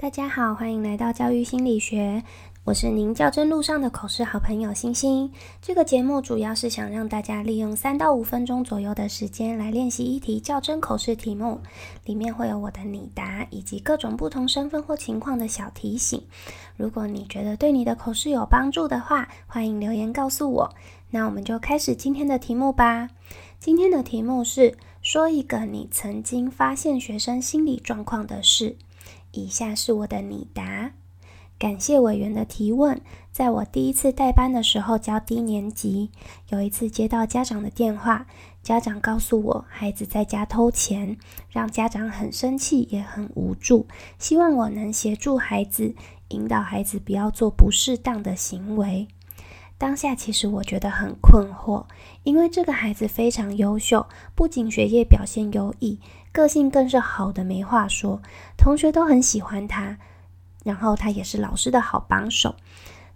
大家好，欢迎来到教育心理学。我是您较真路上的口试好朋友星星。这个节目主要是想让大家利用三到五分钟左右的时间来练习一题较真口试题目，里面会有我的拟答以及各种不同身份或情况的小提醒。如果你觉得对你的口试有帮助的话，欢迎留言告诉我。那我们就开始今天的题目吧。今天的题目是说一个你曾经发现学生心理状况的事。以下是我的拟答。感谢委员的提问。在我第一次带班的时候教低年级，有一次接到家长的电话，家长告诉我孩子在家偷钱，让家长很生气也很无助，希望我能协助孩子，引导孩子不要做不适当的行为。当下其实我觉得很困惑，因为这个孩子非常优秀，不仅学业表现优异，个性更是好的没话说，同学都很喜欢他，然后他也是老师的好帮手。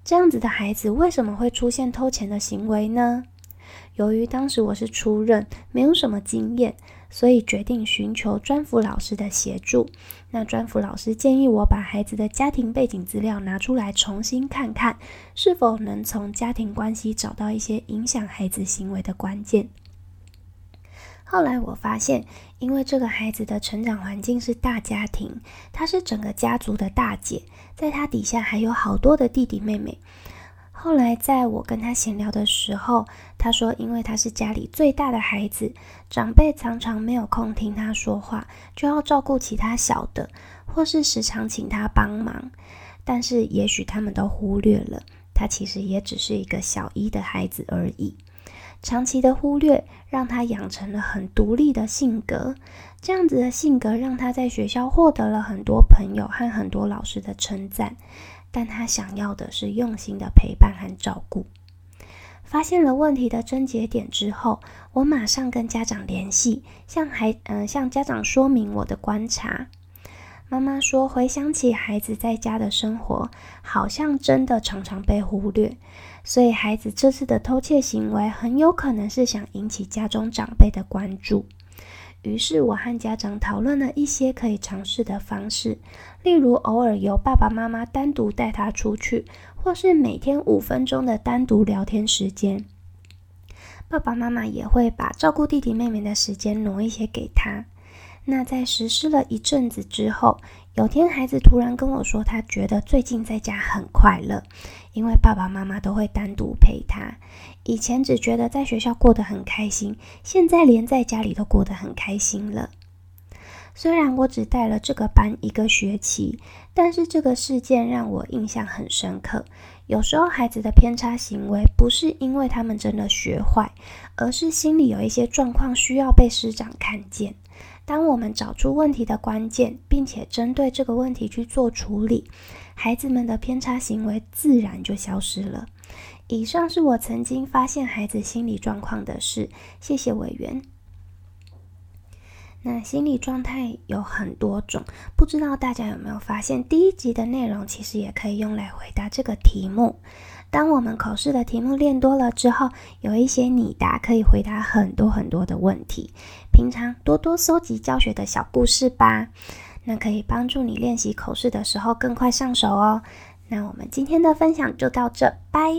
这样子的孩子为什么会出现偷钱的行为呢？由于当时我是初任，没有什么经验。所以决定寻求专辅老师的协助。那专辅老师建议我把孩子的家庭背景资料拿出来重新看看，是否能从家庭关系找到一些影响孩子行为的关键。后来我发现，因为这个孩子的成长环境是大家庭，他是整个家族的大姐，在他底下还有好多的弟弟妹妹。后来，在我跟他闲聊的时候，他说，因为他是家里最大的孩子，长辈常常没有空听他说话，就要照顾其他小的，或是时常请他帮忙。但是，也许他们都忽略了，他其实也只是一个小一的孩子而已。长期的忽略，让他养成了很独立的性格。这样子的性格，让他在学校获得了很多朋友和很多老师的称赞。但他想要的是用心的陪伴和照顾。发现了问题的症结点之后，我马上跟家长联系，向孩嗯向家长说明我的观察。妈妈说，回想起孩子在家的生活，好像真的常常被忽略，所以孩子这次的偷窃行为很有可能是想引起家中长辈的关注。于是我和家长讨论了一些可以尝试的方式，例如偶尔由爸爸妈妈单独带他出去，或是每天五分钟的单独聊天时间。爸爸妈妈也会把照顾弟弟妹妹的时间挪一些给他。那在实施了一阵子之后，有天孩子突然跟我说，他觉得最近在家很快乐，因为爸爸妈妈都会单独陪他。以前只觉得在学校过得很开心，现在连在家里都过得很开心了。虽然我只带了这个班一个学期，但是这个事件让我印象很深刻。有时候孩子的偏差行为不是因为他们真的学坏，而是心里有一些状况需要被师长看见。当我们找出问题的关键，并且针对这个问题去做处理，孩子们的偏差行为自然就消失了。以上是我曾经发现孩子心理状况的事。谢谢委员。那心理状态有很多种，不知道大家有没有发现，第一集的内容其实也可以用来回答这个题目。当我们口试的题目练多了之后，有一些拟答可以回答很多很多的问题。平常多多搜集教学的小故事吧，那可以帮助你练习口试的时候更快上手哦。那我们今天的分享就到这，拜。